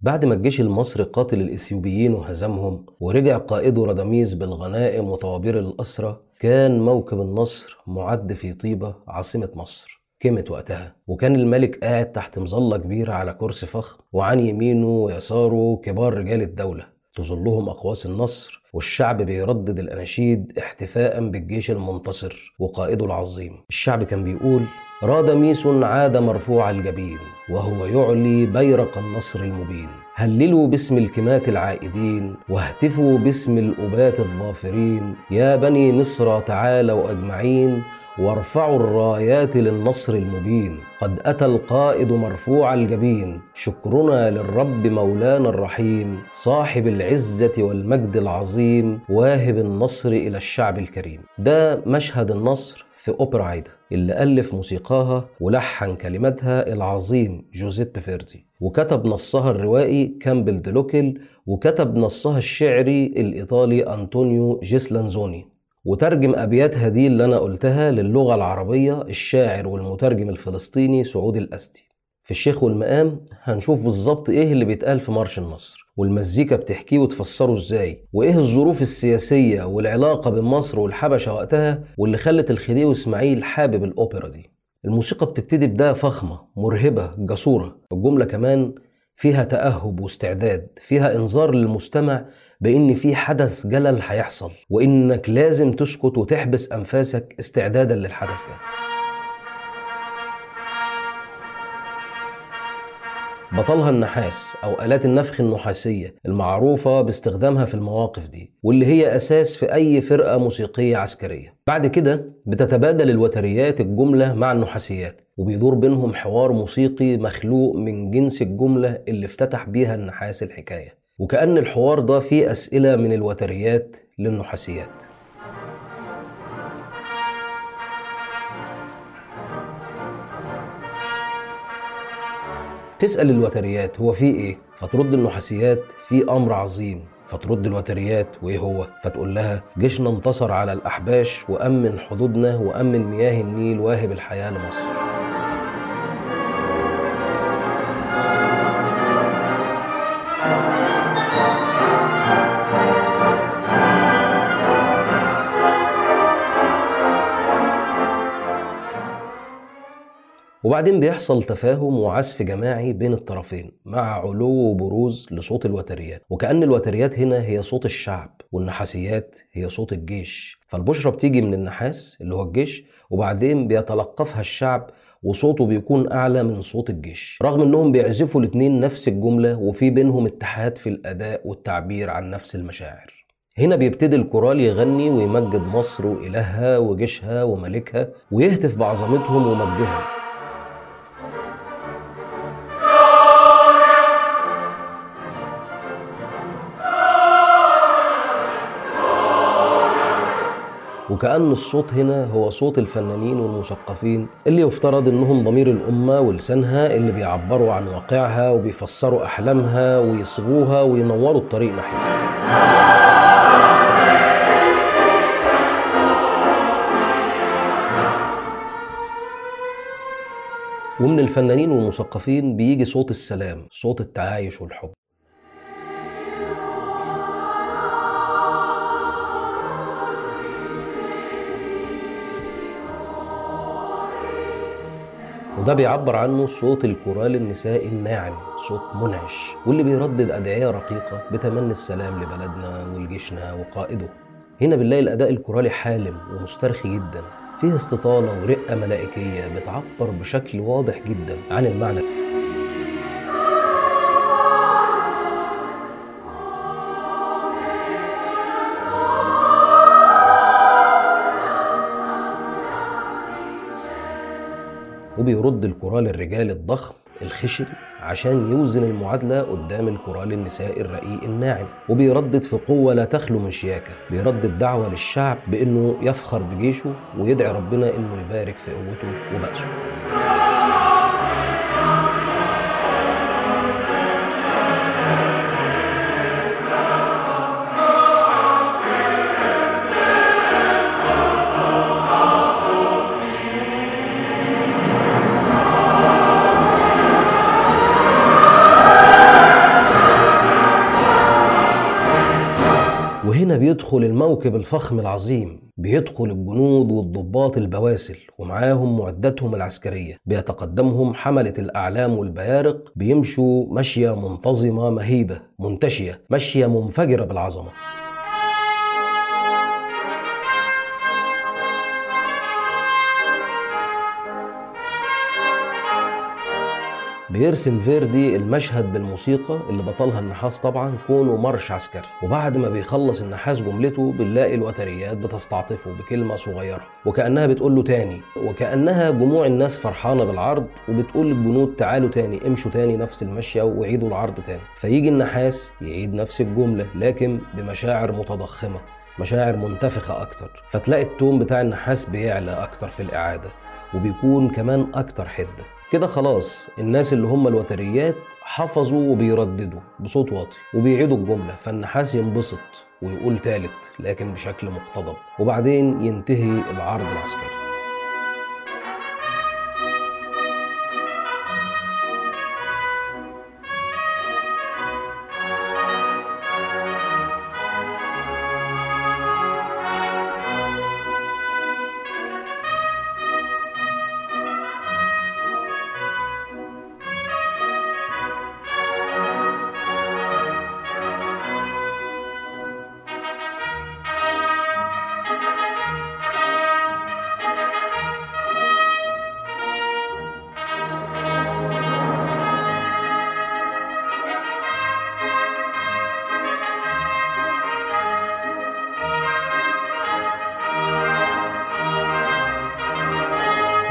بعد ما الجيش المصري قاتل الإثيوبيين وهزمهم ورجع قائده راداميس بالغنائم وطوابير الأسرى كان موكب النصر معد في طيبة عاصمة مصر. كمت وقتها وكان الملك قاعد تحت مظلة كبيرة على كرسي فخم وعن يمينه ويساره كبار رجال الدولة. تظلهم أقواس النصر والشعب بيردد الأناشيد احتفاء بالجيش المنتصر وقائده العظيم. الشعب كان بيقول رادميس عاد مرفوع الجبين وهو يعلي بيرق النصر المبين. هللوا باسم الكمات العائدين واهتفوا باسم الأبات الظافرين. يا بني مصر تعالوا أجمعين وارفعوا الرايات للنصر المبين. قد أتى القائد مرفوع الجبين. شكرنا للرب مولانا الرحيم. صاحب العزة والمجد العظيم. واهب النصر إلى الشعب الكريم. ده مشهد النصر في أوبرا عايدة اللي ألف موسيقاها ولحن كلماتها العظيم جوزيب فيردي. وكتب نصها الروائي كامبل دلوكل وكتب نصها الشعري الإيطالي أنطونيو جيسلانزوني. وترجم أبياتها دي اللي أنا قلتها للغة العربية الشاعر والمترجم الفلسطيني سعود الأستي. في الشيخ والمقام هنشوف بالظبط إيه اللي بيتقال في مارش النصر والمزيكا بتحكيه وتفسره إزاي وإيه الظروف السياسية والعلاقة بين مصر والحبشة وقتها واللي خلت الخديوي إسماعيل حابب الأوبرا دي. الموسيقى بتبتدي بداية فخمة مرهبة جسورة الجملة كمان فيها تأهب واستعداد فيها إنذار للمستمع بإن في حدث جلل هيحصل وإنك لازم تسكت وتحبس أنفاسك استعدادا للحدث ده. بطلها النحاس أو آلات النفخ النحاسية المعروفة باستخدامها في المواقف دي واللي هي أساس في أي فرقة موسيقية عسكرية. بعد كده بتتبادل الوتريات الجملة مع النحاسيات وبيدور بينهم حوار موسيقي مخلوق من جنس الجملة اللي افتتح بيها النحاس الحكاية. وكأن الحوار ده فيه أسئلة من الوتريات للنحاسيات. تسأل الوتريات هو في إيه؟ فترد النحاسيات في أمر عظيم فترد الوتريات وإيه هو؟ فتقول لها جيشنا انتصر على الأحباش وأمن حدودنا وأمن مياه النيل واهب الحياة لمصر وبعدين بيحصل تفاهم وعزف جماعي بين الطرفين مع علو وبروز لصوت الوتريات. وكأن الوتريات هنا هي صوت الشعب والنحاسيات هي صوت الجيش. فالبشرة بتيجي من النحاس اللي هو الجيش وبعدين بيتلقفها الشعب وصوته بيكون أعلى من صوت الجيش. رغم أنهم بيعزفوا الاتنين نفس الجملة وفي بينهم اتحاد في الأداء والتعبير عن نفس المشاعر. هنا بيبتدي الكورال يغني ويمجد مصر وإلهها وجيشها وملكها ويهتف بعظمتهم ومجدهم وكأن الصوت هنا هو صوت الفنانين والمثقفين اللي يفترض إنهم ضمير الأمة ولسانها اللي بيعبروا عن واقعها وبيفسروا أحلامها ويصغوها وينوروا الطريق ناحيتها. ومن الفنانين والمثقفين بيجي صوت السلام صوت التعايش والحب. وده بيعبر عنه صوت الكورال النسائي الناعم صوت منعش واللي بيردد أدعية رقيقة بتمني السلام لبلدنا ولجيشنا وقائده. هنا بنلاقي الأداء الكورالي حالم ومسترخي جدا فيه استطالة ورقة ملائكية بتعبر بشكل واضح جدا عن المعنى. وبيرد الكورال الرجال الضخم الخشن عشان يوزن المعادلة قدام الكورال النسائي الرقيق الناعم. وبيردد في قوة لا تخلو من شياكة. بيردد دعوة للشعب بأنه يفخر بجيشه ويدعي ربنا أنه يبارك في قوته وبأسه. بيدخل الموكب الفخم العظيم بيدخل الجنود والضباط البواسل ومعاهم معداتهم العسكرية. بيتقدمهم حملة الأعلام والبيارق بيمشوا مشية منتظمة مهيبة منتشية مشية منفجرة بالعظمة. بيرسم فيردي المشهد بالموسيقى اللي بطلها النحاس طبعا كونه مرش عسكري. وبعد ما بيخلص النحاس جملته بنلاقي الوتريات بتستعطفه بكلمة صغيرة وكأنها بتقول له تاني وكأنها جموع الناس فرحانة بالعرض وبتقول للجنود تعالوا تاني امشوا تاني نفس المشية وعيدوا العرض تاني. فيجي النحاس يعيد نفس الجملة لكن بمشاعر متضخمة مشاعر منتفخة أكتر. فتلاقي التون بتاع النحاس بيعلى أكتر في الإعادة وبيكون كمان أكتر حدة. كده خلاص الناس اللي هم الوتريات حفظوا وبيرددوا بصوت واطي وبيعيدوا الجملة فالنحاس ينبسط ويقول تالت لكن بشكل مقتضب وبعدين ينتهي العرض العسكري.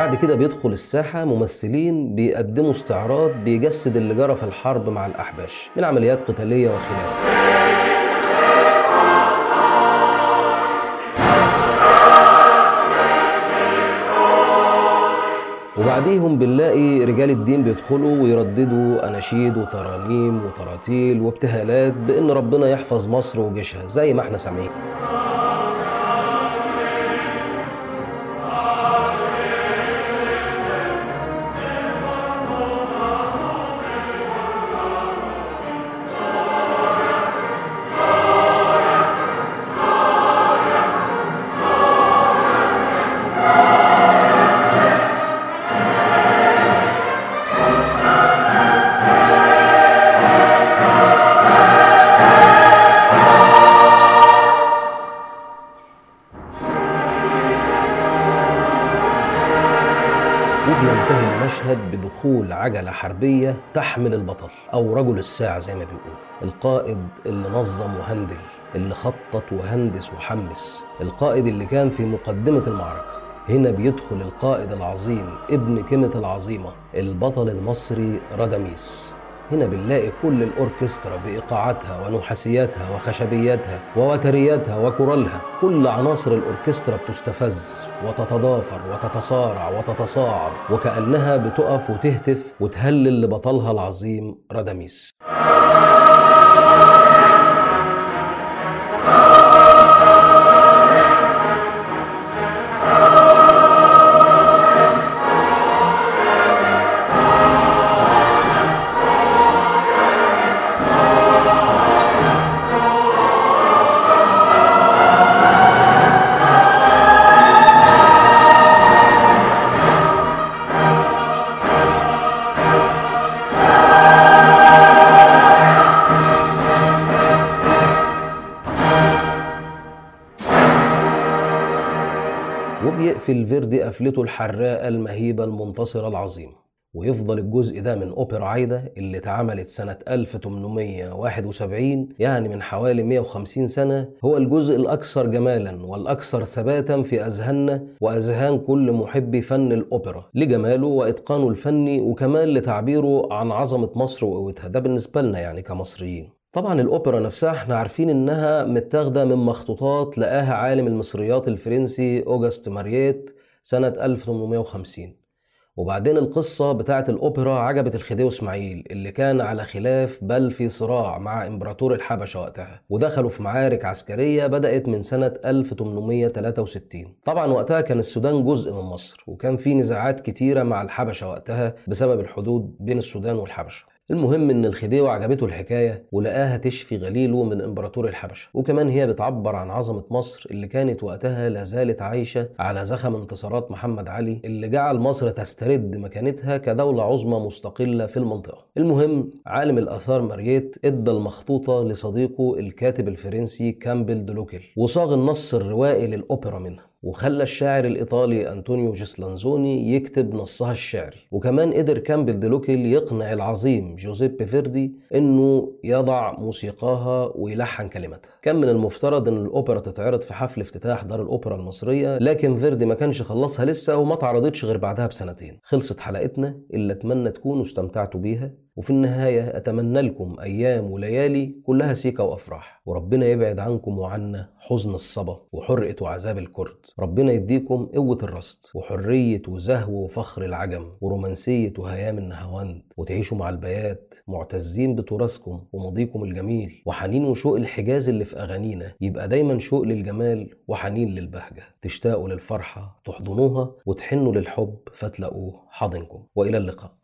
بعد كده بيدخل الساحة ممثلين بيقدموا استعراض بيجسد اللي جرى في الحرب مع الأحباش من عمليات قتالية وخلافة. وبعديهم بنلاقي رجال الدين بيدخلوا ويرددوا أناشيد وترانيم وتراتيل وابتهالات بإن ربنا يحفظ مصر وجيشها زي ما إحنا سامعين. بدخول عجلة حربية تحمل البطل أو رجل الساعة زي ما بيقول. القائد اللي نظم وهندل اللي خطط وهندس وحمس القائد اللي كان في مقدمة المعركة. هنا بيدخل القائد العظيم ابن كلمة العظيمة البطل المصري راداميس هنا بنلاقي كل الأوركسترا بإيقاعاتها ونحاسياتها وخشبياتها ووترياتها وكورالها. كل عناصر الأوركسترا بتستفز وتتضافر وتتصارع وتتصاعد وكأنها بتقف وتهتف وتهلل لبطلها العظيم راداميس. وبيقفل فيردي قفلته الحراقة المهيبة المنتصرة العظيمة. ويفضل الجزء ده من أوبرا عايدة اللي اتعملت سنة 1871 يعني من حوالي 150 سنة هو الجزء الأكثر جمالا والأكثر ثباتا في أذهاننا وأذهان كل محبي فن الأوبرا لجماله وإتقانه الفني وكمان لتعبيره عن عظمة مصر وقوتها. ده بالنسبة لنا يعني كمصريين. طبعا الأوبرا نفسها إحنا عارفين إنها متاخدة من مخطوطات لقاها عالم المصريات الفرنسي أوجست مارييت سنة 1850 وبعدين القصة بتاعت الأوبرا عجبت الخديوي إسماعيل اللي كان على خلاف بل في صراع مع إمبراطور الحبشة وقتها ودخلوا في معارك عسكرية بدأت من سنة 1863 طبعا وقتها كان السودان جزء من مصر وكان في نزاعات كتيرة مع الحبشة وقتها بسبب الحدود بين السودان والحبشة. المهم إن الخديوي عجبته الحكاية ولقاها تشفي غليله من إمبراطور الحبشة. وكمان هي بتعبر عن عظمة مصر اللي كانت وقتها لا زالت عايشة على زخم انتصارات محمد علي اللي جعل مصر تسترد مكانتها كدولة عظمى مستقلة في المنطقة. المهم عالم الآثار مارييت إدى المخطوطة لصديقه الكاتب الفرنسي كاميل دو لوكل وصاغ النص الروائي للأوبرا منها. وخلى الشاعر الإيطالي أنطونيو جيسلانزوني يكتب نصها الشعري. وكمان قدر كاميل دو لوكل يقنع العظيم جوزيبي فيردي إنه يضع موسيقاها ويلحن كلماتها كان من المفترض إن الأوبرا تتعرض في حفل افتتاح دار الأوبرا المصرية لكن فيردي ما كانش خلصها لسه وما اتعرضتش غير بعدها بسنتين. خلصت حلقتنا اللي أتمنى تكونوا استمتعتوا بيها. وفي النهاية أتمنى لكم أيام وليالي كلها سيكة وأفراح. وربنا يبعد عنكم وعنا حزن الصبا وحرقة وعذاب الكرد. ربنا يديكم قوة الرصد وحرية وزهو وفخر العجم ورومانسية وهيام النهاوند. وتعيشوا مع البيات معتزين بتراثكم وماضيكم الجميل. وحنين وشوق الحجاز اللي في أغانينا. يبقى دايما شوق للجمال وحنين للبهجة. تشتاقوا للفرحة تحضنوها وتحنوا للحب فتلاقوه حاضنكم. وإلى اللقاء.